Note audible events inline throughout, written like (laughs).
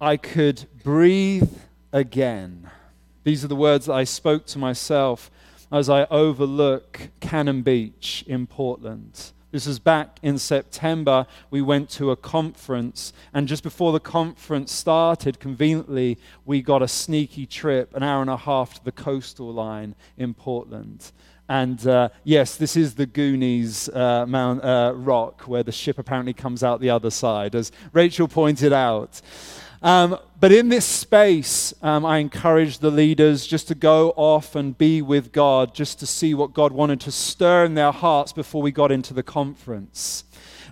I could breathe again. These are the words that I spoke to myself as I overlook Cannon Beach in Portland. This was back in September. We went to a conference, and just before the conference started, conveniently, we got a sneaky trip, an hour and a half to the coastal line in Portland. And uh, yes, this is the Goonies uh, Mount uh, Rock, where the ship apparently comes out the other side, as Rachel pointed out. Um, but in this space, um, I encouraged the leaders just to go off and be with God, just to see what God wanted to stir in their hearts before we got into the conference.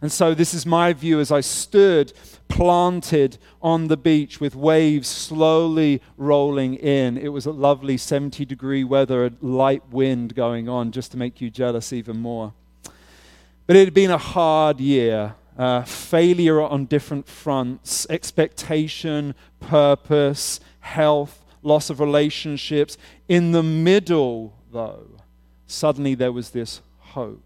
And so, this is my view as I stood planted on the beach with waves slowly rolling in. It was a lovely 70 degree weather, a light wind going on, just to make you jealous even more. But it had been a hard year uh, failure on different fronts, expectation, purpose, health, loss of relationships. In the middle, though, suddenly there was this hope.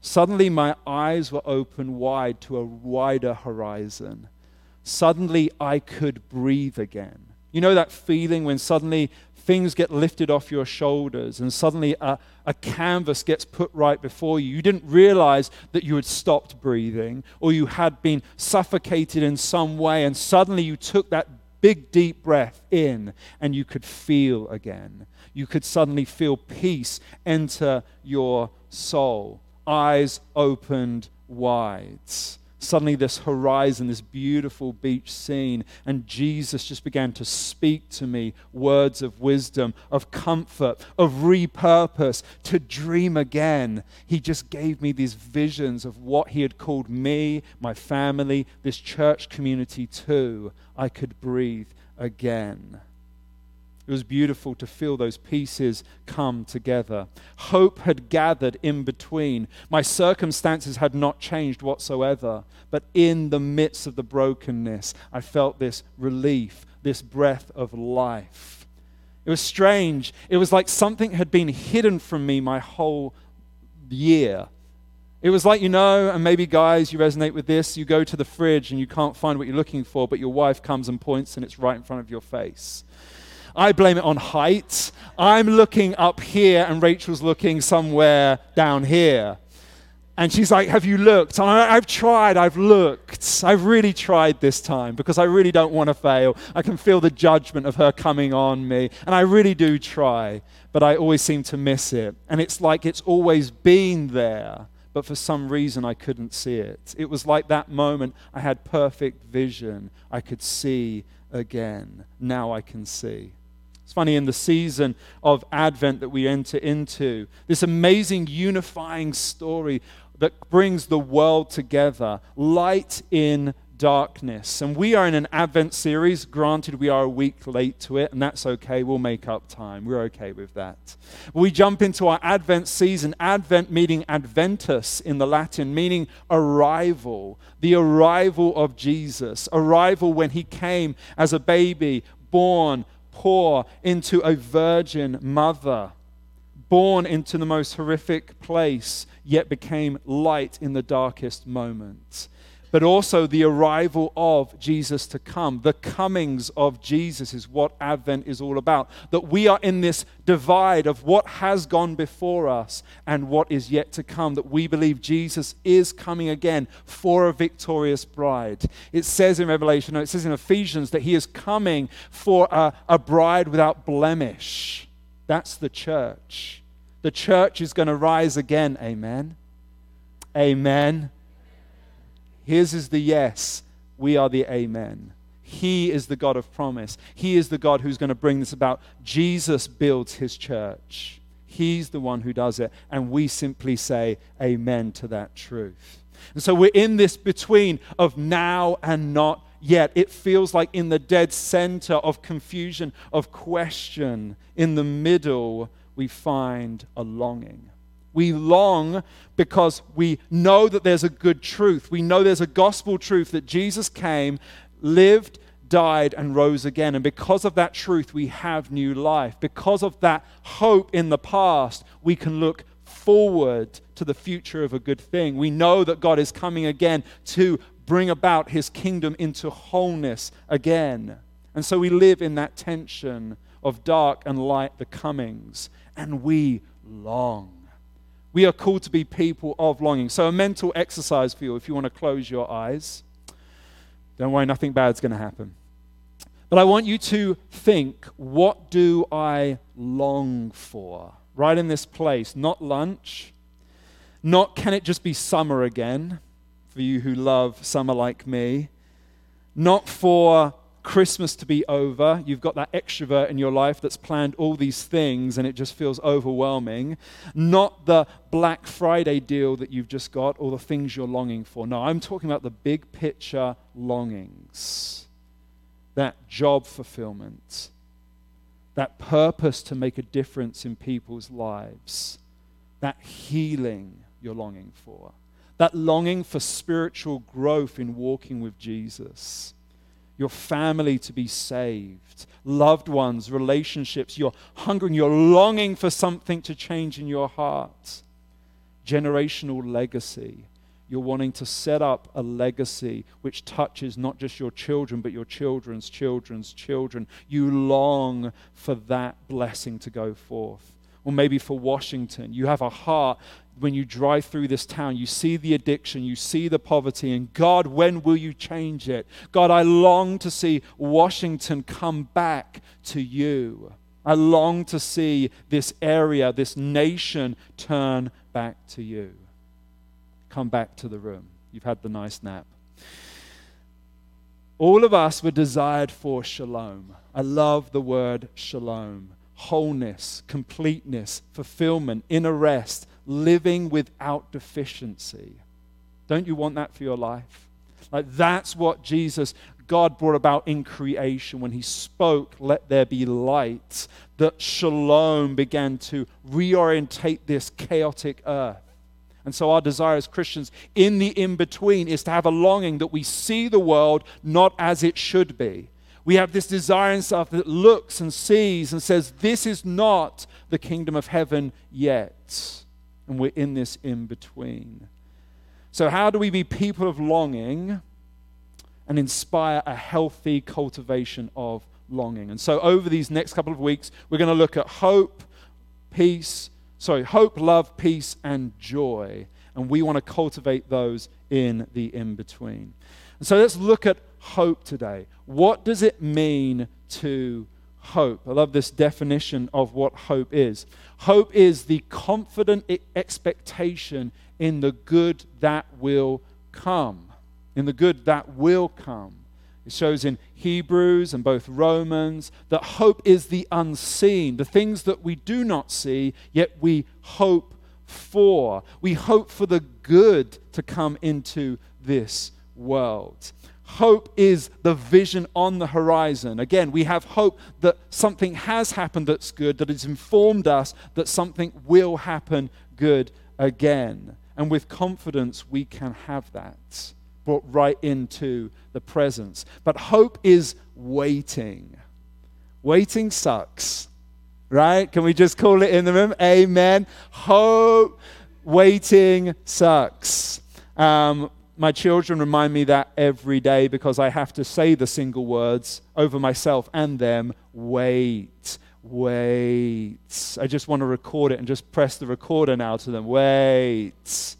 Suddenly my eyes were open wide to a wider horizon. Suddenly I could breathe again. You know that feeling when suddenly things get lifted off your shoulders and suddenly a, a canvas gets put right before you. You didn't realize that you had stopped breathing or you had been suffocated in some way, and suddenly you took that big, deep breath in and you could feel again. You could suddenly feel peace enter your soul. Eyes opened wide suddenly this horizon, this beautiful beach scene, and Jesus just began to speak to me words of wisdom, of comfort, of repurpose, to dream again. He just gave me these visions of what He had called me, my family, this church community to. I could breathe again. It was beautiful to feel those pieces come together. Hope had gathered in between. My circumstances had not changed whatsoever, but in the midst of the brokenness, I felt this relief, this breath of life. It was strange. It was like something had been hidden from me my whole year. It was like, you know, and maybe guys, you resonate with this. You go to the fridge and you can't find what you're looking for, but your wife comes and points and it's right in front of your face. I blame it on height. I'm looking up here and Rachel's looking somewhere down here. And she's like, Have you looked? And I, have tried, I've looked. I've really tried this time because I really don't want to fail. I can feel the judgment of her coming on me. And I really do try, but I always seem to miss it. And it's like it's always been there, but for some reason I couldn't see it. It was like that moment I had perfect vision. I could see again. Now I can see. It's funny, in the season of Advent that we enter into, this amazing unifying story that brings the world together, light in darkness. And we are in an Advent series. Granted, we are a week late to it, and that's okay. We'll make up time. We're okay with that. We jump into our Advent season, Advent meaning Adventus in the Latin, meaning arrival, the arrival of Jesus, arrival when he came as a baby, born poor into a virgin mother, born into the most horrific place, yet became light in the darkest moments but also the arrival of Jesus to come. The comings of Jesus is what Advent is all about. That we are in this divide of what has gone before us and what is yet to come. That we believe Jesus is coming again for a victorious bride. It says in Revelation, no, it says in Ephesians that he is coming for a, a bride without blemish. That's the church. The church is going to rise again. Amen. Amen. His is the yes, we are the amen. He is the God of promise. He is the God who's going to bring this about. Jesus builds his church. He's the one who does it. And we simply say amen to that truth. And so we're in this between of now and not yet. It feels like in the dead center of confusion, of question, in the middle, we find a longing. We long because we know that there's a good truth. We know there's a gospel truth that Jesus came, lived, died, and rose again. And because of that truth, we have new life. Because of that hope in the past, we can look forward to the future of a good thing. We know that God is coming again to bring about his kingdom into wholeness again. And so we live in that tension of dark and light, the comings, and we long. We are called to be people of longing. So, a mental exercise for you if you want to close your eyes. Don't worry, nothing bad's going to happen. But I want you to think what do I long for? Right in this place. Not lunch, not can it just be summer again for you who love summer like me, not for Christmas to be over. You've got that extrovert in your life that's planned all these things and it just feels overwhelming. Not the Black Friday deal that you've just got or the things you're longing for. No, I'm talking about the big picture longings. That job fulfillment, that purpose to make a difference in people's lives, that healing you're longing for, that longing for spiritual growth in walking with Jesus your family to be saved, loved ones, relationships. You're hungering, you're longing for something to change in your heart. Generational legacy. You're wanting to set up a legacy which touches not just your children, but your children's children's children. You long for that blessing to go forth. Or maybe for Washington, you have a heart when you drive through this town, you see the addiction, you see the poverty, and God, when will you change it? God, I long to see Washington come back to you. I long to see this area, this nation turn back to you. Come back to the room. You've had the nice nap. All of us were desired for shalom. I love the word shalom wholeness, completeness, fulfillment, inner rest, living without deficiency. Don't you want that for your life? Like that's what Jesus, God brought about in creation when He spoke, let there be light, that shalom began to reorientate this chaotic earth. And so, our desire as Christians in the in between is to have a longing that we see the world not as it should be. We have this desire and stuff that looks and sees and says, This is not the kingdom of heaven yet and we're in this in between. So, how do we be people of longing and inspire a healthy cultivation of longing? And so, over these next couple of weeks, we're going to look at hope, peace, sorry, hope, love, peace, and joy. And we want to cultivate those in the in between. And so, let's look at hope today. What does it mean to hope. I love this definition of what hope is. Hope is the confident expectation in the good that will come. In the good that will come. It shows in Hebrews and both Romans that hope is the unseen, the things that we do not see, yet we hope for. We hope for the good to come into this world. Hope is the vision on the horizon. Again, we have hope that something has happened that's good, that has informed us that something will happen good again. And with confidence, we can have that brought right into the presence. But hope is waiting. Waiting sucks, right? Can we just call it in the room? Amen. Hope, waiting sucks. Um, my children remind me that every day because I have to say the single words over myself and them wait, wait. I just want to record it and just press the recorder now to them wait.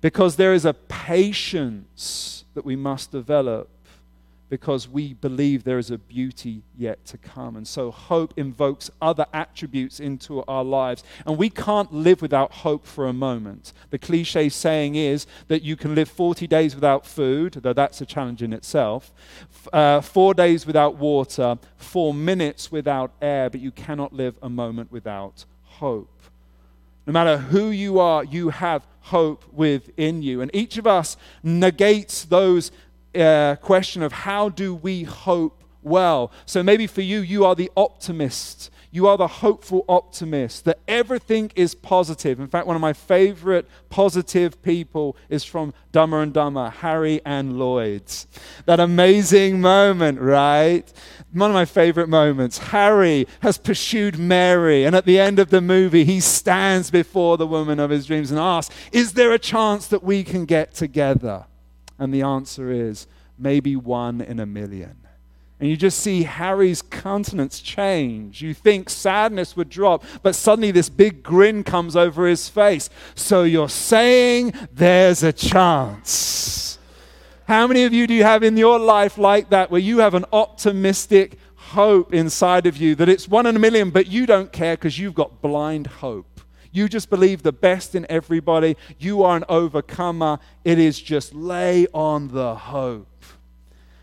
Because there is a patience that we must develop because we believe there is a beauty yet to come. And so hope invokes other attributes into our lives. And we can't live without hope for a moment. The cliche saying is that you can live 40 days without food, though that's a challenge in itself, uh, four days without water, four minutes without air, but you cannot live a moment without hope. No matter who you are, you have hope within you. And each of us negates those uh, question of how do we hope well. So maybe for you, you are the optimist. You are the hopeful optimist that everything is positive. In fact, one of my favorite positive people is from Dumber and Dumber, Harry and Lloyd's. That amazing moment, right? One of my favorite moments. Harry has pursued Mary, and at the end of the movie, he stands before the woman of his dreams and asks, Is there a chance that we can get together? And the answer is maybe one in a million. And you just see Harry's countenance change. You think sadness would drop, but suddenly this big grin comes over his face. So you're saying there's a chance. How many of you do you have in your life like that, where you have an optimistic hope inside of you that it's one in a million, but you don't care because you've got blind hope? You just believe the best in everybody. You are an overcomer. It is just lay on the hope.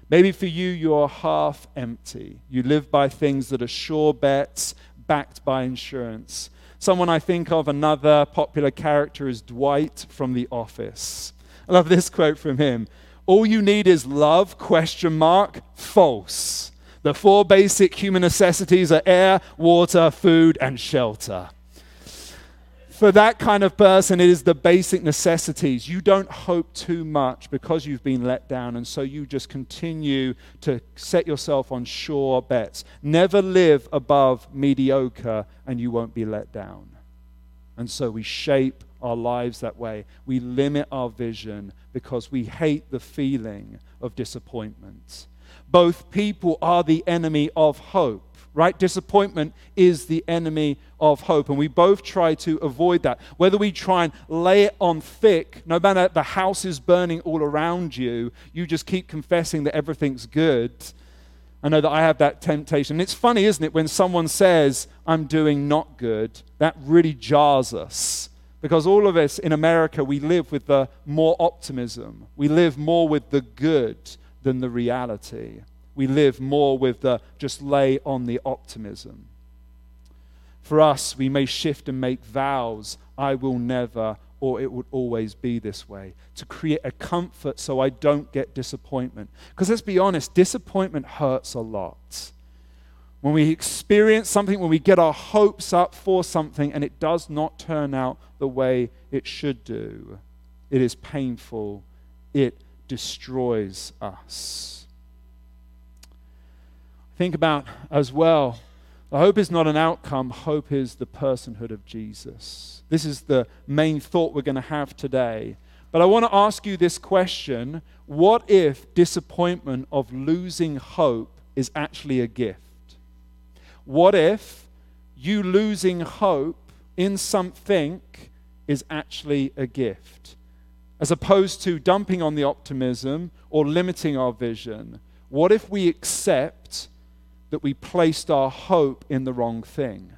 Maybe for you, you're half empty. You live by things that are sure bets, backed by insurance. Someone I think of, another popular character, is Dwight from The Office. I love this quote from him. All you need is love, question mark, false. The four basic human necessities are air, water, food, and shelter for that kind of person, it is the basic necessities. You don't hope too much because you've been let down, and so you just continue to set yourself on sure bets. Never live above mediocre, and you won't be let down. And so we shape our lives that way. We limit our vision because we hate the feeling of disappointment. Both people are the enemy of hope right? Disappointment is the enemy of hope. And we both try to avoid that. Whether we try and lay it on thick, no matter the house is burning all around you, you just keep confessing that everything's good. I know that I have that temptation. And it's funny, isn't it, when someone says, I'm doing not good, that really jars us. Because all of us in America, we live with the more optimism. We live more with the good than the reality we live more with the just lay on the optimism. For us, we may shift and make vows I will never, or it would always be this way, to create a comfort so I don't get disappointment. Because let's be honest, disappointment hurts a lot. When we experience something, when we get our hopes up for something and it does not turn out the way it should do, it is painful, it destroys us. Think about as well the hope is not an outcome, hope is the personhood of Jesus. This is the main thought we're going to have today. But I want to ask you this question What if disappointment of losing hope is actually a gift? What if you losing hope in something is actually a gift? As opposed to dumping on the optimism or limiting our vision, what if we accept that we placed our hope in the wrong thing?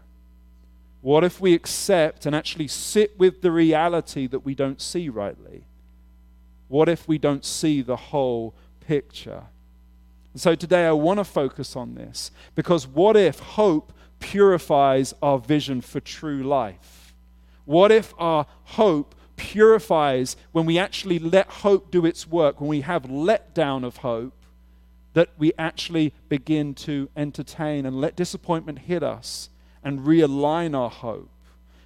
What if we accept and actually sit with the reality that we don't see rightly? What if we don't see the whole picture? And so today I want to focus on this because what if hope purifies our vision for true life? What if our hope purifies when we actually let hope do its work, when we have letdown of hope? That we actually begin to entertain and let disappointment hit us and realign our hope.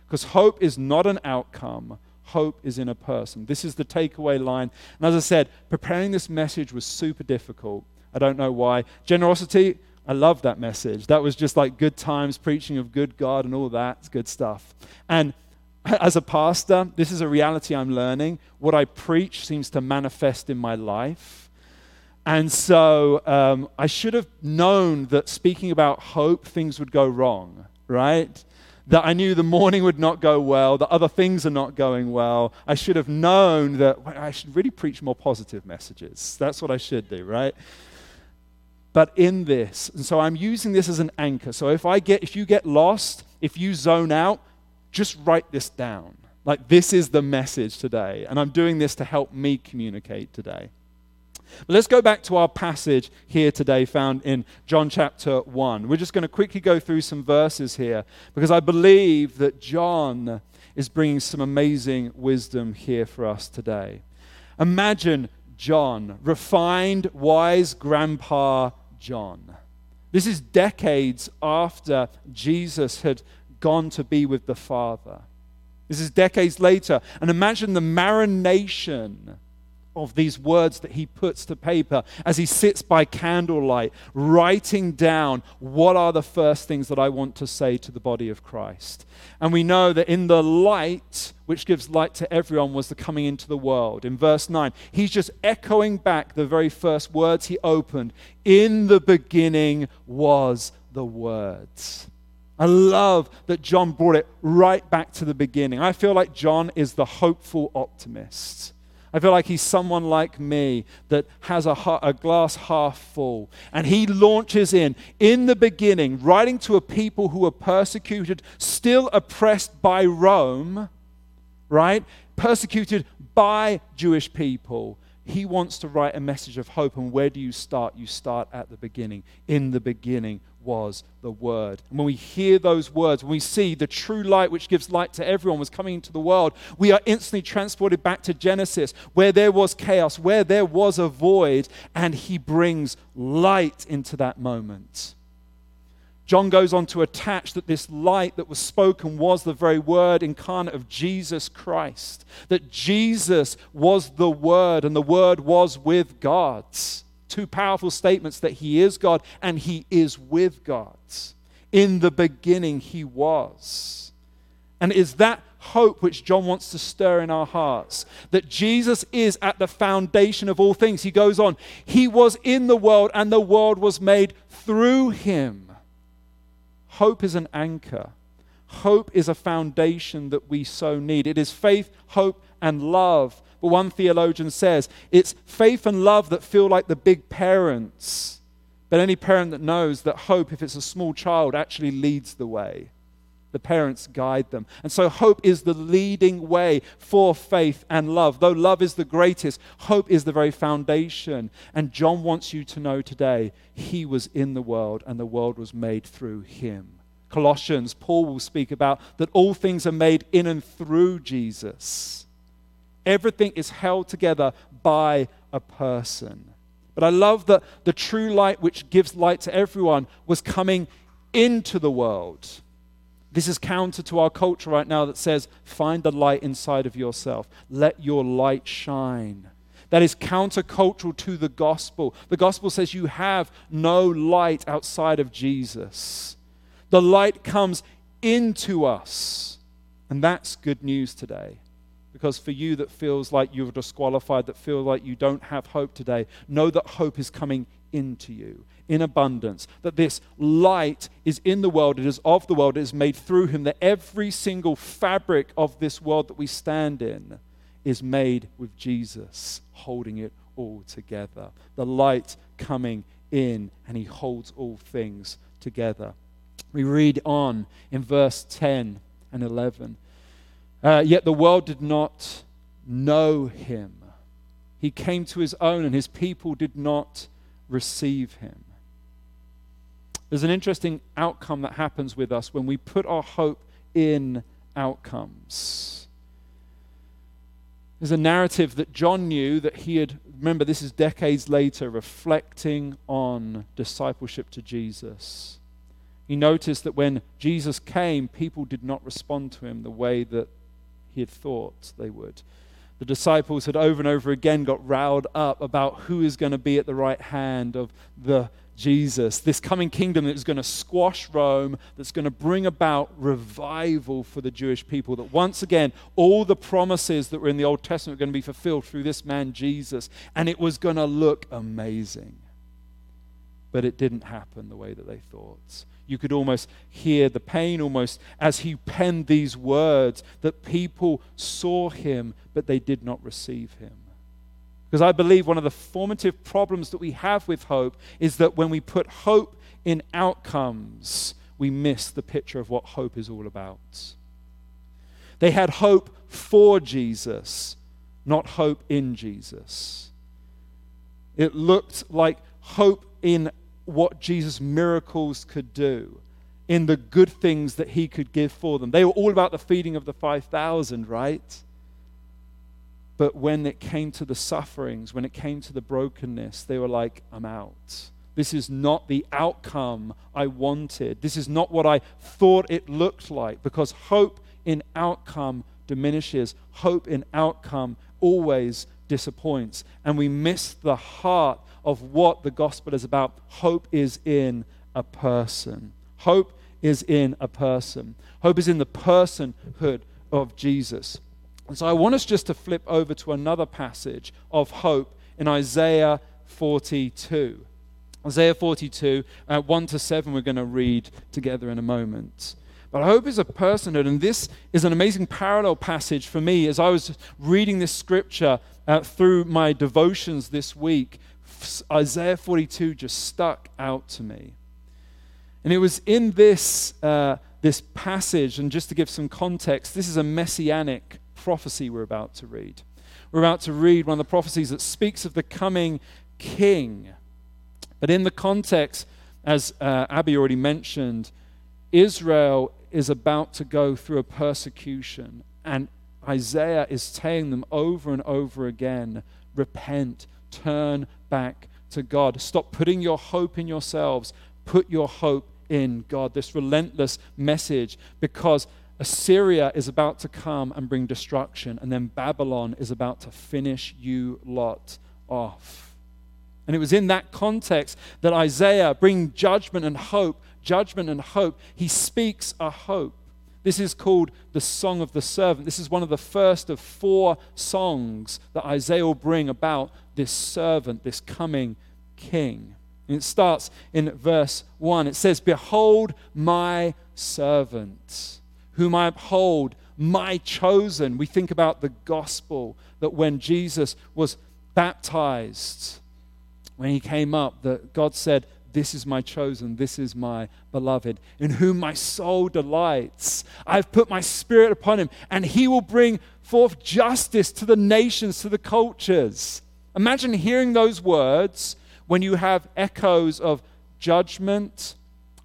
Because hope is not an outcome, hope is in a person. This is the takeaway line. And as I said, preparing this message was super difficult. I don't know why. Generosity, I love that message. That was just like good times, preaching of good God and all that. It's good stuff. And (laughs) as a pastor, this is a reality I'm learning. What I preach seems to manifest in my life. And so um, I should have known that speaking about hope, things would go wrong, right? That I knew the morning would not go well, that other things are not going well. I should have known that I should really preach more positive messages. That's what I should do, right? But in this, and so I'm using this as an anchor. So if I get, if you get lost, if you zone out, just write this down. Like this is the message today, and I'm doing this to help me communicate today. Let's go back to our passage here today, found in John chapter 1. We're just going to quickly go through some verses here because I believe that John is bringing some amazing wisdom here for us today. Imagine John, refined, wise grandpa John. This is decades after Jesus had gone to be with the Father. This is decades later. And imagine the marination of these words that he puts to paper as he sits by candlelight, writing down what are the first things that I want to say to the body of Christ. And we know that in the light, which gives light to everyone, was the coming into the world. In verse 9, he's just echoing back the very first words he opened In the beginning was the words. I love that John brought it right back to the beginning. I feel like John is the hopeful optimist. I feel like he's someone like me that has a, a, glass half full. And he launches in, in the beginning, writing to a people who were persecuted, still oppressed by Rome, right? Persecuted by Jewish people. He wants to write a message of hope. And where do you start? You start at the beginning. In the beginning was the Word. And when we hear those words, when we see the true light which gives light to everyone was coming into the world, we are instantly transported back to Genesis, where there was chaos, where there was a void, and He brings light into that moment. John goes on to attach that this light that was spoken was the very word incarnate of Jesus Christ, that Jesus was the Word, and the Word was with God. two powerful statements that He is God and He is with God. In the beginning, He was. And it is that hope which John wants to stir in our hearts that Jesus is at the foundation of all things. He goes on, He was in the world, and the world was made through Him. Hope is an anchor. Hope is a foundation that we so need. It is faith, hope, and love but one theologian says it's faith and love that feel like the big parents. But any parent that knows that hope, if it's a small child, actually leads the way. The parents guide them. And so hope is the leading way for faith and love. Though love is the greatest, hope is the very foundation. And John wants you to know today he was in the world and the world was made through him. Colossians, Paul will speak about that all things are made in and through Jesus. Everything is held together by a person. But I love that the true light, which gives light to everyone, was coming into the world. This is counter to our culture right now that says, find the light inside of yourself, let your light shine. That is countercultural to the gospel. The gospel says you have no light outside of Jesus. The light comes into us. And that's good news today. Because for you that feels like you're disqualified, that feel like you don't have hope today, know that hope is coming into you in abundance. That this light is in the world, it is of the world, it is made through him. That every single fabric of this world that we stand in is made with Jesus holding it all together. The light coming in, and he holds all things together. We read on in verse 10 and 11. Uh, yet the world did not know him. He came to his own, and his people did not receive him. There's an interesting outcome that happens with us when we put our hope in outcomes. There's a narrative that John knew that he had, remember, this is decades later, reflecting on discipleship to Jesus. He noticed that when Jesus came, people did not respond to him the way that he had thought they would. The disciples had over and over again got riled up about who is going to be at the right hand of the Jesus, this coming kingdom that is going to squash Rome, that's going to bring about revival for the Jewish people. That once again, all the promises that were in the Old Testament were going to be fulfilled through this man, Jesus, and it was going to look amazing. But it didn't happen the way that they thought you could almost hear the pain almost as he penned these words that people saw him, but they did not receive him. Because I believe one of the formative problems that we have with hope is that when we put hope in outcomes, we miss the picture of what hope is all about. They had hope for Jesus, not hope in Jesus. It looked like hope in what Jesus' miracles could do, in the good things that he could give for them. They were all about the feeding of the 5,000, right? But when it came to the sufferings, when it came to the brokenness, they were like, I'm out. This is not the outcome I wanted. This is not what I thought it looked like because hope in outcome diminishes. Hope in outcome always disappoints. And we miss the heart of what the gospel is about. Hope is in a person. Hope is in a person. Hope is in the personhood of Jesus. And so I want us just to flip over to another passage of hope in Isaiah 42. Isaiah 42, uh, 1 to 7, we're going to read together in a moment. But hope is a personhood, and this is an amazing parallel passage for me as I was reading this scripture uh, through my devotions this week. Isaiah 42 just stuck out to me. And it was in this, uh, this passage, and just to give some context, this is a messianic prophecy we're about to read. We're about to read one of the prophecies that speaks of the coming king. But in the context, as uh, Abby already mentioned, Israel is about to go through a persecution, and Isaiah is telling them over and over again repent, turn back to God. Stop putting your hope in yourselves, put your hope in God. This relentless message because Assyria is about to come and bring destruction, and then Babylon is about to finish you lot off. And it was in that context that Isaiah, bringing judgment and hope, judgment and hope, he speaks a hope. This is called the Song of the Servant. This is one of the first of four songs that Isaiah will bring about this servant, this coming king. And it starts in verse 1. It says, Behold my servant, whom I uphold, my chosen. We think about the gospel that when Jesus was baptized, when he came up, that God said, This is my chosen, this is my beloved, in whom my soul delights. I've put my spirit upon him, and he will bring forth justice to the nations, to the cultures. Imagine hearing those words when you have echoes of judgment,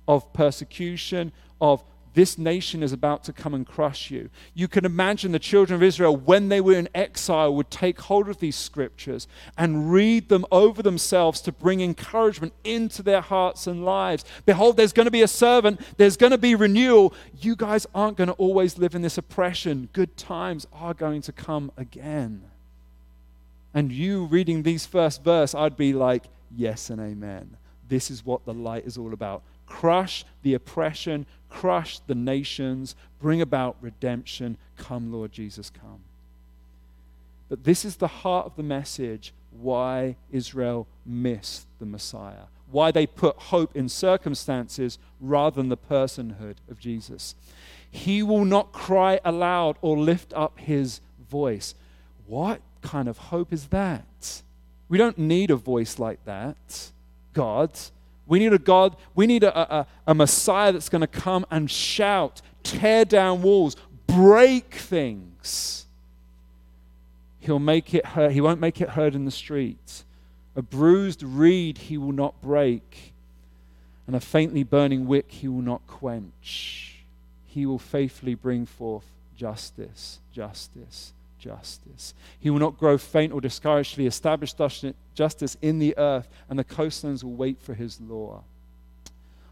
of persecution, of this nation is about to come and crush you. You can imagine the children of Israel, when they were in exile, would take hold of these scriptures and read them over themselves to bring encouragement into their hearts and lives. Behold, there's going to be a servant, there's going to be renewal. You guys aren't going to always live in this oppression. Good times are going to come again. And you reading these first verse, I'd be like, yes and amen. This is what the light is all about. Crush the oppression, crush the nations, bring about redemption. Come, Lord Jesus, come. But this is the heart of the message why Israel missed the Messiah, why they put hope in circumstances rather than the personhood of Jesus. He will not cry aloud or lift up his voice. What kind of hope is that? We don't need a voice like that, God. We need a God, we need a, a, a Messiah that's going to come and shout, tear down walls, break things. He'll make it hurt. He won't make it heard in the streets. A bruised reed he will not break, and a faintly burning wick he will not quench. He will faithfully bring forth justice, justice, justice. He will not grow faint or discouraged till he establish justice in the earth, and the coastlands will wait for his law.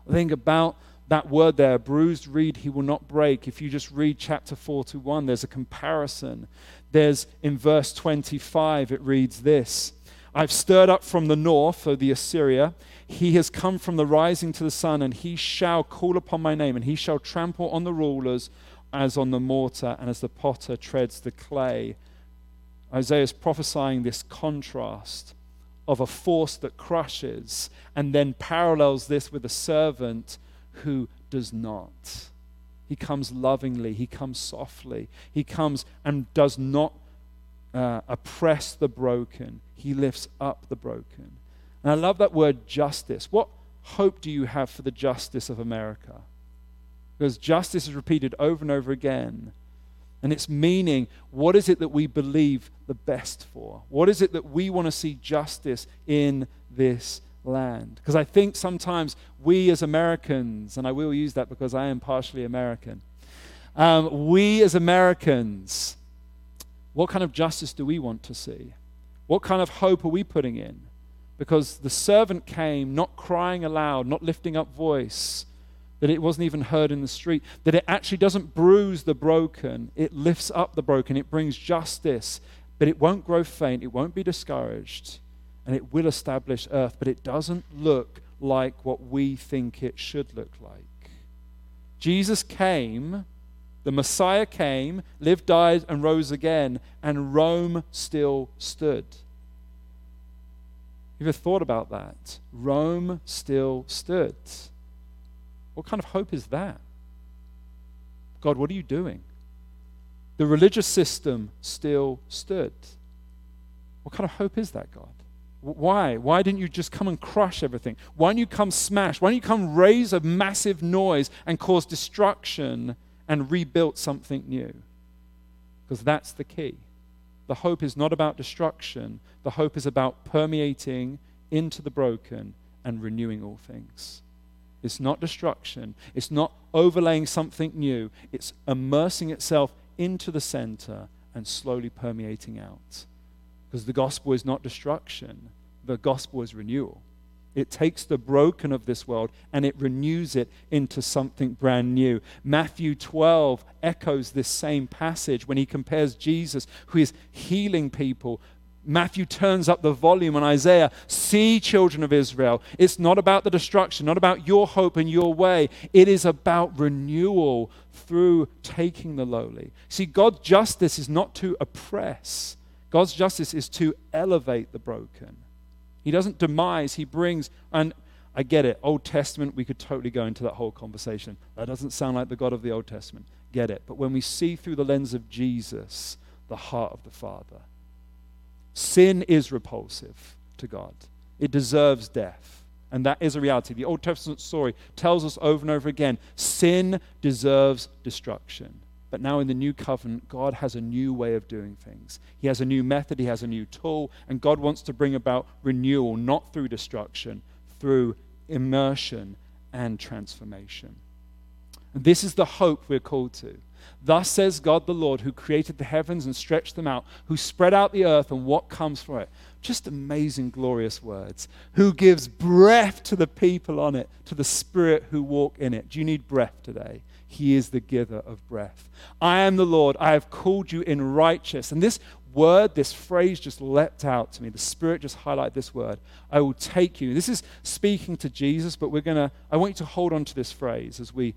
I think about that word there, bruised reed he will not break. If you just read chapter 4 to 1, there's a comparison. There's in verse 25, it reads this I've stirred up from the north, so the Assyria. He has come from the rising to the sun, and he shall call upon my name, and he shall trample on the rulers as on the mortar and as the potter treads the clay. Isaiah is prophesying this contrast of a force that crushes and then parallels this with a servant who does not. He comes lovingly, he comes softly, he comes and does not uh, oppress the broken, he lifts up the broken. And I love that word justice. What hope do you have for the justice of America? Because justice is repeated over and over again. And its meaning, what is it that we believe the best for? What is it that we want to see justice in this land? Because I think sometimes we as Americans, and I will use that because I am partially American, um, we as Americans, what kind of justice do we want to see? What kind of hope are we putting in? Because the servant came not crying aloud, not lifting up voice, that it wasn't even heard in the street, that it actually doesn't bruise the broken, it lifts up the broken, it brings justice but it won't grow faint, it won't be discouraged, and it will establish earth, but it doesn't look like what we think it should look like. Jesus came, the Messiah came, lived, died, and rose again, and Rome still stood. You ever thought about that? Rome still stood. What kind of hope is that? God, what are you doing? The religious system still stood. What kind of hope is that, God? Why? Why didn't you just come and crush everything? Why don't you come smash? Why don't you come raise a massive noise and cause destruction and rebuild something new? Because that's the key. The hope is not about destruction, the hope is about permeating into the broken and renewing all things. It's not destruction, it's not overlaying something new, it's immersing itself into the center and slowly permeating out. Because the gospel is not destruction, the gospel is renewal. It takes the broken of this world and it renews it into something brand new. Matthew 12 echoes this same passage when he compares Jesus, who is healing people. Matthew turns up the volume on Isaiah. See, children of Israel, it's not about the destruction, not about your hope and your way. It is about renewal through taking the lowly. See, God's justice is not to oppress, God's justice is to elevate the broken. He doesn't demise, he brings, and I get it, Old Testament, we could totally go into that whole conversation. That doesn't sound like the God of the Old Testament. Get it. But when we see through the lens of Jesus, the heart of the Father, sin is repulsive to God, it deserves death. And that is a reality. The Old Testament story tells us over and over again sin deserves destruction. But now in the new covenant, God has a new way of doing things. He has a new method, He has a new tool, and God wants to bring about renewal, not through destruction, through immersion and transformation. And this is the hope we're called to. Thus says God the Lord, who created the heavens and stretched them out, who spread out the earth and what comes from it. Just amazing, glorious words. Who gives breath to the people on it, to the spirit who walk in it. Do you need breath today? He is the giver of breath. I am the Lord. I have called you in righteous. And this word, this phrase just leapt out to me. The Spirit just highlighted this word. I will take you. This is speaking to Jesus, but we're going to, I want you to hold on to this phrase as we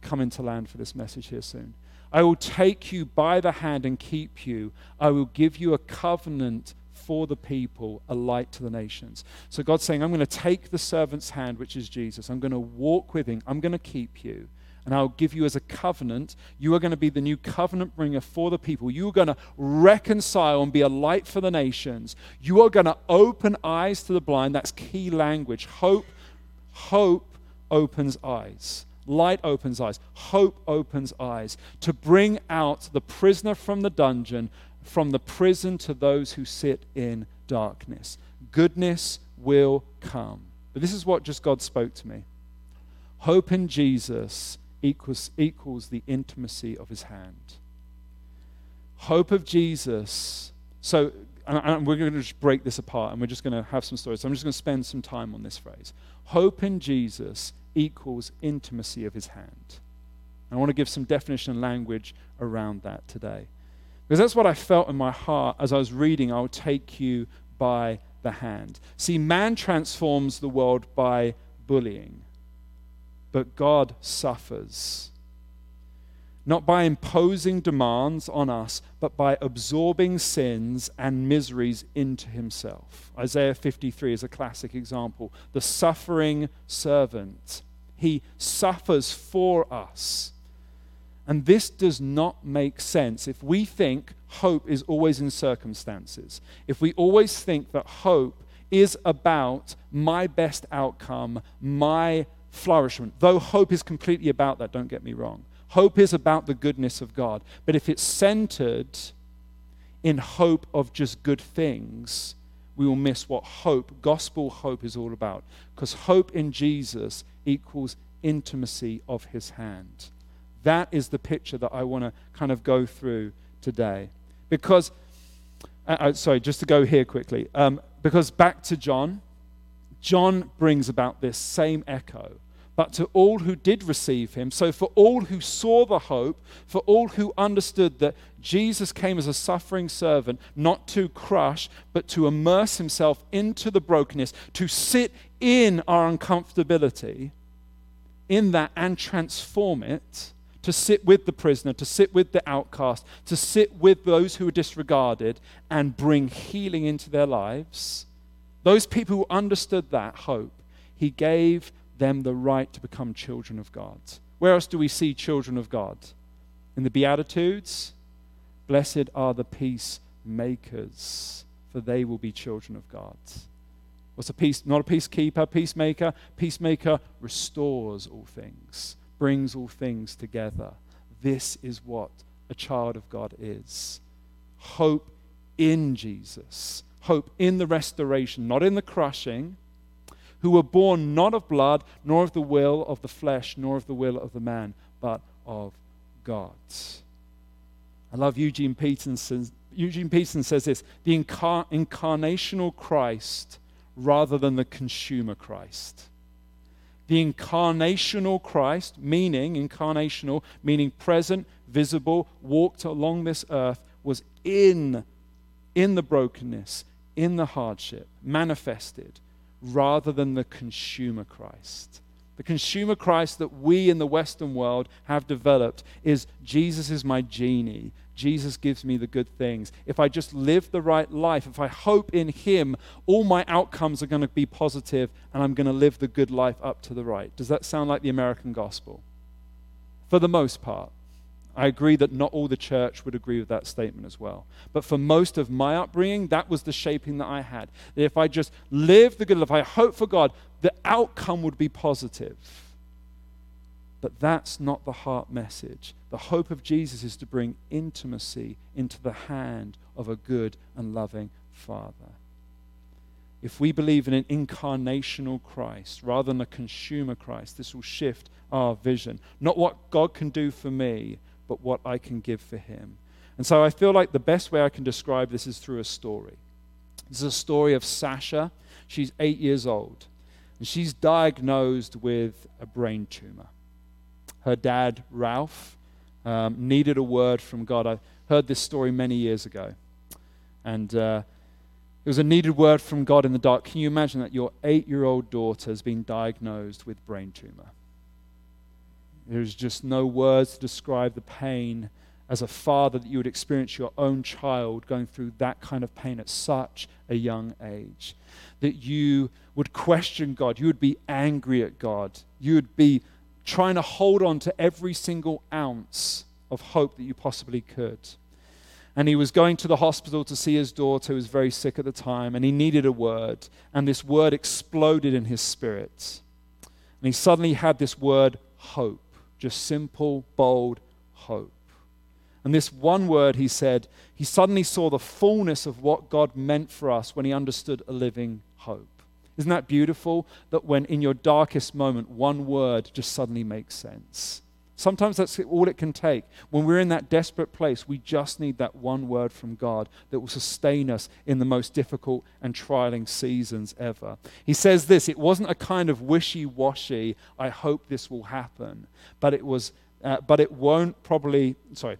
come to land for this message here soon. I will take you by the hand and keep you. I will give you a covenant for the people, a light to the nations. So God's saying, I'm going to take the servant's hand, which is Jesus. I'm going to walk with him. I'm going to keep you and I'll give you as a covenant. You are going to be the new covenant bringer for the people. You are going to reconcile and be a light for the nations. You are going to open eyes to the blind. That's key language. Hope, hope opens eyes. Light opens eyes. Hope opens eyes. To bring out the prisoner from the dungeon, from the prison to those who sit in darkness. Goodness will come. But this is what just God spoke to me. Hope in Jesus equals, equals the intimacy of his hand. Hope of Jesus. So, and we're going to just break this apart and we're just going to have some stories. So I'm just going to spend some time on this phrase. Hope in Jesus equals intimacy of his hand. I want to give some definition and language around that today. Because that's what I felt in my heart as I was reading, I'll take you by the hand. See, man transforms the world by bullying but God suffers. Not by imposing demands on us, but by absorbing sins and miseries into himself. Isaiah 53 is a classic example. The suffering servant. He suffers for us. And this does not make sense if we think hope is always in circumstances. If we always think that hope is about my best outcome, my flourishment. Though hope is completely about that, don't get me wrong. Hope is about the goodness of God. But if it's centered in hope of just good things, we will miss what hope, gospel hope, is all about. Because hope in Jesus equals intimacy of his hand. That is the picture that I want to kind of go through today. Because, uh, uh, sorry, just to go here quickly. Um, because back to John, John brings about this same echo. But to all who did receive him. So, for all who saw the hope, for all who understood that Jesus came as a suffering servant, not to crush, but to immerse himself into the brokenness, to sit in our uncomfortability, in that and transform it, to sit with the prisoner, to sit with the outcast, to sit with those who are disregarded and bring healing into their lives. Those people who understood that hope, he gave them the right to become children of God. Where else do we see children of God? In the Beatitudes, blessed are the peacemakers, for they will be children of God. What's a peace? Not a peacekeeper, peacemaker. Peacemaker restores all things, brings all things together. This is what a child of God is. Hope in Jesus, hope in the restoration, not in the crushing, who were born not of blood, nor of the will of the flesh, nor of the will of the man, but of God. I love Eugene Peterson. Eugene Peterson says this the incar- incarnational Christ rather than the consumer Christ. The incarnational Christ, meaning incarnational, meaning present, visible, walked along this earth, was in, in the brokenness, in the hardship, manifested rather than the consumer Christ. The consumer Christ that we in the Western world have developed is Jesus is my genie. Jesus gives me the good things. If I just live the right life, if I hope in Him, all my outcomes are going to be positive and I'm going to live the good life up to the right. Does that sound like the American gospel? For the most part. I agree that not all the church would agree with that statement as well. But for most of my upbringing, that was the shaping that I had. That if I just lived the good life, I hope for God, the outcome would be positive. But that's not the heart message. The hope of Jesus is to bring intimacy into the hand of a good and loving Father. If we believe in an incarnational Christ rather than a consumer Christ, this will shift our vision. Not what God can do for me, but what I can give for him. And so I feel like the best way I can describe this is through a story. This is a story of Sasha. She's eight years old, and she's diagnosed with a brain tumor. Her dad, Ralph, um, needed a word from God. I heard this story many years ago. And uh, it was a needed word from God in the dark. Can you imagine that your eight year old daughter has been diagnosed with brain tumor? There's just no words to describe the pain as a father that you would experience your own child going through that kind of pain at such a young age. That you would question God, you would be angry at God, you would be trying to hold on to every single ounce of hope that you possibly could. And he was going to the hospital to see his daughter, who was very sick at the time, and he needed a word. And this word exploded in his spirit. And he suddenly had this word, hope. Just simple, bold hope. And this one word, he said, he suddenly saw the fullness of what God meant for us when he understood a living hope. Isn't that beautiful? That when in your darkest moment, one word just suddenly makes sense. Sometimes that's all it can take. When we're in that desperate place, we just need that one word from God that will sustain us in the most difficult and trialing seasons ever. He says this it wasn't a kind of wishy washy, I hope this will happen, but it was, uh, but it won't probably, sorry,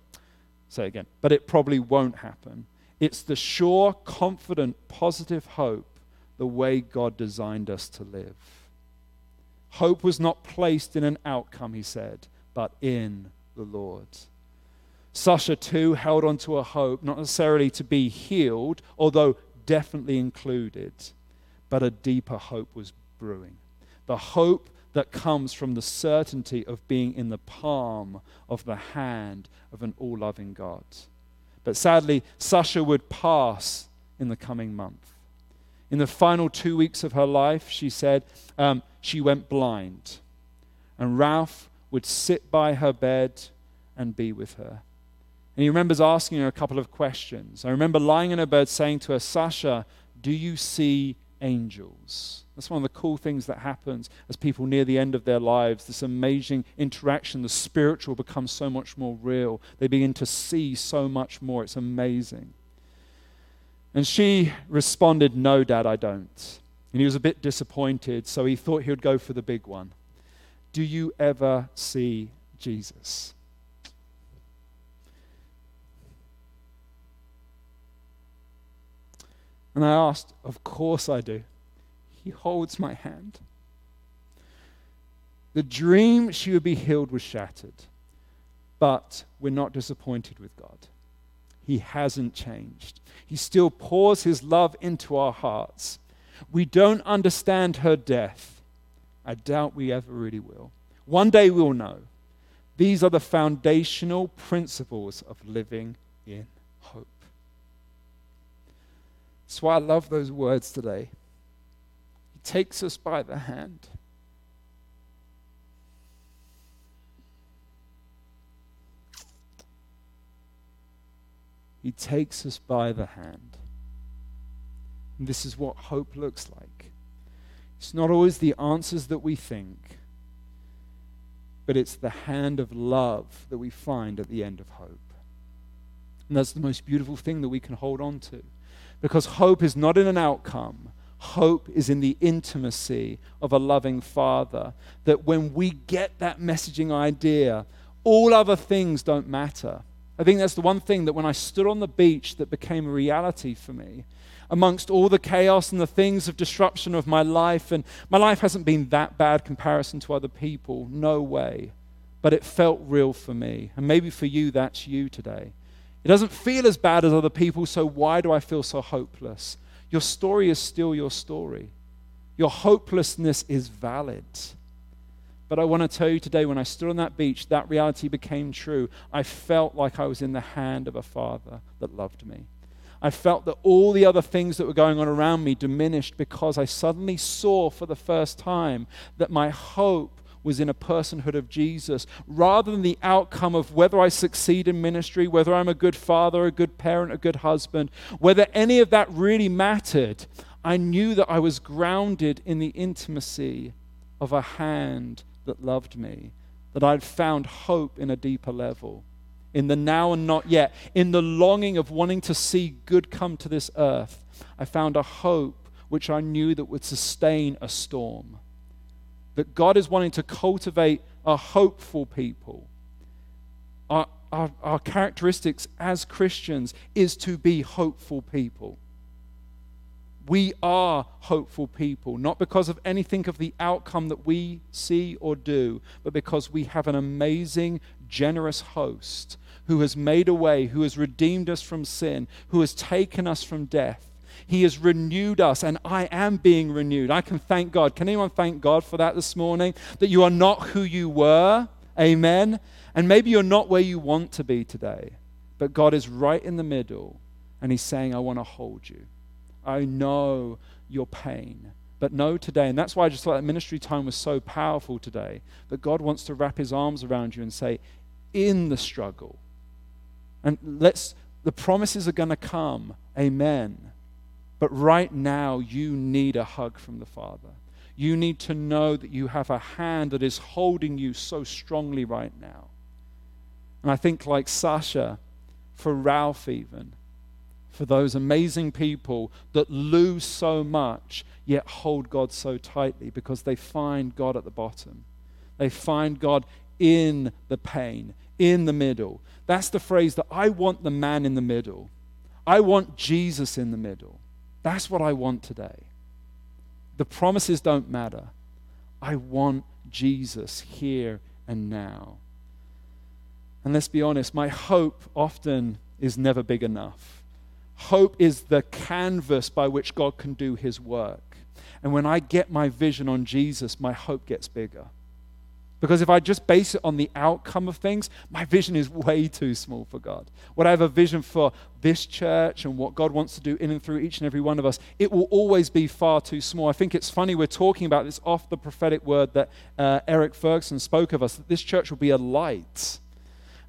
say again, but it probably won't happen. It's the sure, confident, positive hope the way God designed us to live. Hope was not placed in an outcome, he said but in the Lord. Sasha, too, held on to a hope, not necessarily to be healed, although definitely included, but a deeper hope was brewing. The hope that comes from the certainty of being in the palm of the hand of an all loving God. But sadly, Sasha would pass in the coming month. In the final two weeks of her life, she said, um, she went blind. And Ralph would sit by her bed and be with her. And he remembers asking her a couple of questions. I remember lying in her bed saying to her, Sasha, do you see angels? That's one of the cool things that happens as people near the end of their lives. This amazing interaction, the spiritual becomes so much more real. They begin to see so much more. It's amazing. And she responded, No, Dad, I don't. And he was a bit disappointed, so he thought he would go for the big one. Do you ever see Jesus? And I asked, Of course I do. He holds my hand. The dream she would be healed was shattered, but we're not disappointed with God. He hasn't changed. He still pours his love into our hearts. We don't understand her death. I doubt we ever really will. One day we'll know. These are the foundational principles of living in hope. That's why I love those words today. He takes us by the hand. He takes us by the hand. And this is what hope looks like. It's not always the answers that we think, but it's the hand of love that we find at the end of hope. And that's the most beautiful thing that we can hold on to. Because hope is not in an outcome, hope is in the intimacy of a loving Father. That when we get that messaging idea, all other things don't matter. I think that's the one thing that when I stood on the beach that became a reality for me. Amongst all the chaos and the things of disruption of my life, and my life hasn't been that bad comparison to other people, no way. But it felt real for me. And maybe for you, that's you today. It doesn't feel as bad as other people, so why do I feel so hopeless? Your story is still your story. Your hopelessness is valid. But I want to tell you today, when I stood on that beach, that reality became true. I felt like I was in the hand of a father that loved me. I felt that all the other things that were going on around me diminished because I suddenly saw for the first time that my hope was in a personhood of Jesus rather than the outcome of whether I succeed in ministry, whether I'm a good father, a good parent, a good husband, whether any of that really mattered. I knew that I was grounded in the intimacy of a hand that loved me, that I'd found hope in a deeper level, in the now and not yet, in the longing of wanting to see good come to this earth. I found a hope which I knew that would sustain a storm that God is wanting to cultivate a hopeful people. Our, our, our characteristics as Christians is to be hopeful people. We are hopeful people, not because of anything of the outcome that we see or do, but because we have an amazing, generous host who has made a way, who has redeemed us from sin, who has taken us from death, he has renewed us, and I am being renewed. I can thank God. Can anyone thank God for that this morning? That you are not who you were. Amen. And maybe you're not where you want to be today, but God is right in the middle, and He's saying, I want to hold you. I know your pain. But know today, and that's why I just thought that ministry time was so powerful today, that God wants to wrap his arms around you and say, in the struggle. And let's, the promises are going to come. Amen. But right now, you need a hug from the Father. You need to know that you have a hand that is holding you so strongly right now. And I think, like Sasha, for Ralph, even, for those amazing people that lose so much yet hold God so tightly because they find God at the bottom. They find God in the pain, in the middle. That's the phrase that I want the man in the middle. I want Jesus in the middle. That's what I want today. The promises don't matter. I want Jesus here and now. And let's be honest, my hope often is never big enough. Hope is the canvas by which God can do his work. And when I get my vision on Jesus, my hope gets bigger. Because if I just base it on the outcome of things, my vision is way too small for God. What I have a vision for this church and what God wants to do in and through each and every one of us, it will always be far too small. I think it's funny we're talking about this off the prophetic word that uh, Eric Ferguson spoke of us, that this church will be a light.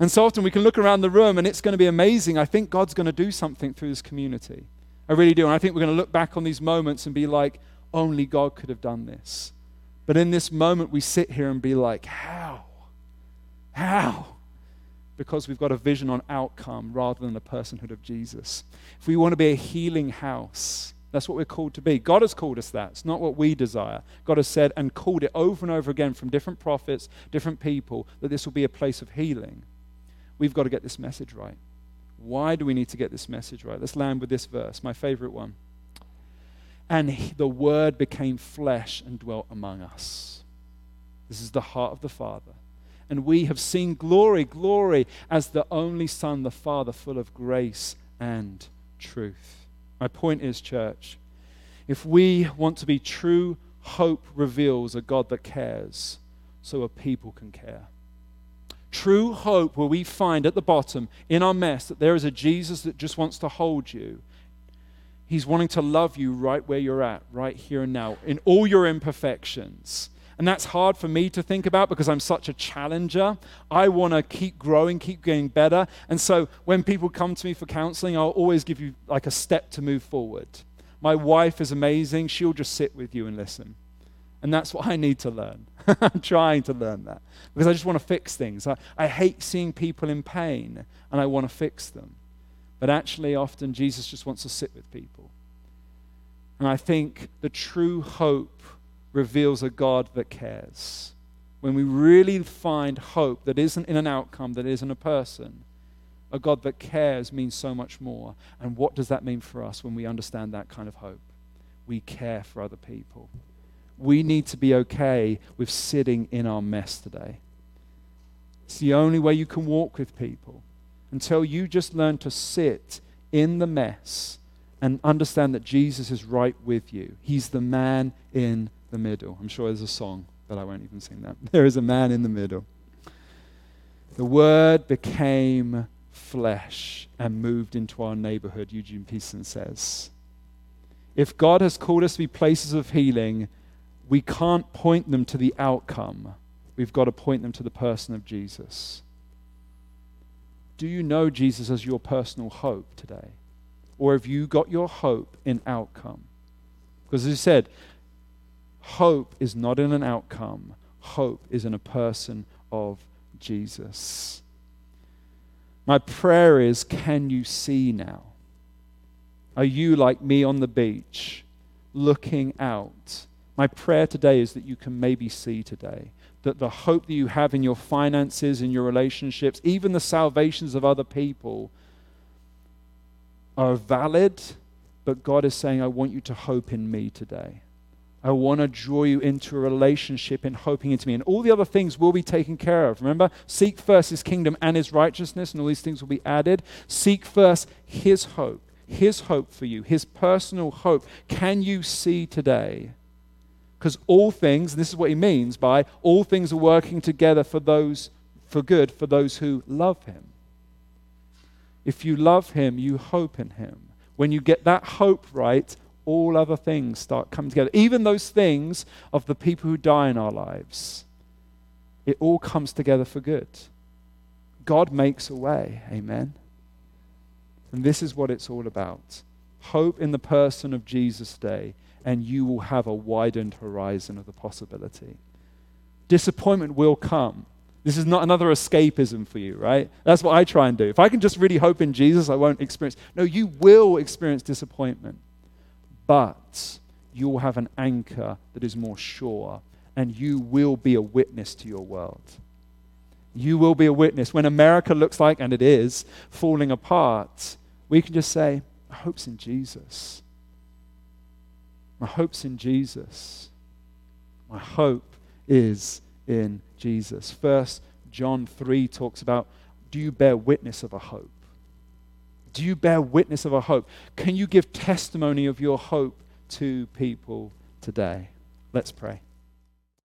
And so often we can look around the room and it's going to be amazing. I think God's going to do something through this community. I really do. And I think we're going to look back on these moments and be like, only God could have done this. But in this moment, we sit here and be like, how? How? Because we've got a vision on outcome rather than the personhood of Jesus. If we want to be a healing house, That's what we're called to be. God has called us that. It's not what we desire. God has said and called it over and over again from different prophets, different people, that this will be a place of healing. We've got to get this message right. Why do we need to get this message right? Let's land with this verse, my favorite one. And he, the Word became flesh and dwelt among us. This is the heart of the Father. And we have seen glory, glory as the only Son, the Father, full of grace and truth. My point is, church, if we want to be true, hope reveals a God that cares so a people can care. True hope, where we find at the bottom in our mess that there is a Jesus that just wants to hold you. He's wanting to love you right where you're at, right here and now, in all your imperfections. And that's hard for me to think about because I'm such a challenger. I want to keep growing, keep getting better. And so when people come to me for counseling, I'll always give you like a step to move forward. My wife is amazing. She'll just sit with you and listen. And that's what I need to learn. (laughs) I'm trying to learn that because I just want to fix things. I, I hate seeing people in pain and I want to fix them. But actually, often Jesus just wants to sit with people. And I think the true hope reveals a God that cares. When we really find hope that isn't in an outcome, that isn't a person, a God that cares means so much more. And what does that mean for us when we understand that kind of hope? We care for other people. We need to be okay with sitting in our mess today. It's the only way you can walk with people until you just learn to sit in the mess and understand that Jesus is right with you. He's the man in the middle. I'm sure there's a song, but I won't even sing that. (laughs) There is a man in the middle. The word became flesh and moved into our neighborhood, Eugene Peterson says. If God has called us to be places of healing, we can't point them to the outcome. We've got to point them to the person of Jesus. Do you know Jesus as your personal hope today? Or have you got your hope in outcome? Because as I said, hope is not in an outcome, hope is in a person of Jesus. My prayer is can you see now? Are you like me on the beach, looking out? My prayer today is that you can maybe see today that the hope that you have in your finances, in your relationships, even the salvations of other people are valid, but God is saying, I want you to hope in me today. I want to draw you into a relationship in hoping into me. And all the other things will be taken care of. Remember, seek first his kingdom and his righteousness, and all these things will be added. Seek first his hope, his hope for you, his personal hope. Can you see today? Because all things, and this is what he means by all things are working together for those for good for those who love him. If you love him, you hope in him. When you get that hope right, all other things start coming together. Even those things of the people who die in our lives, it all comes together for good. God makes a way. Amen. And this is what it's all about. Hope in the person of Jesus today, and you will have a widened horizon of the possibility. Disappointment will come. This is not another escapism for you, right? That's what I try and do. If I can just really hope in Jesus, I won't experience. No, you will experience disappointment but you will have an anchor that is more sure, and you will be a witness to your world. You will be a witness. When America looks like, and it is, falling apart, we can just say, hope's in Jesus. My hope's in Jesus. My hope is in Jesus. First John 3 talks about do you bear witness of a hope? Do you bear witness of a hope? Can you give testimony of your hope to people today? Let's pray.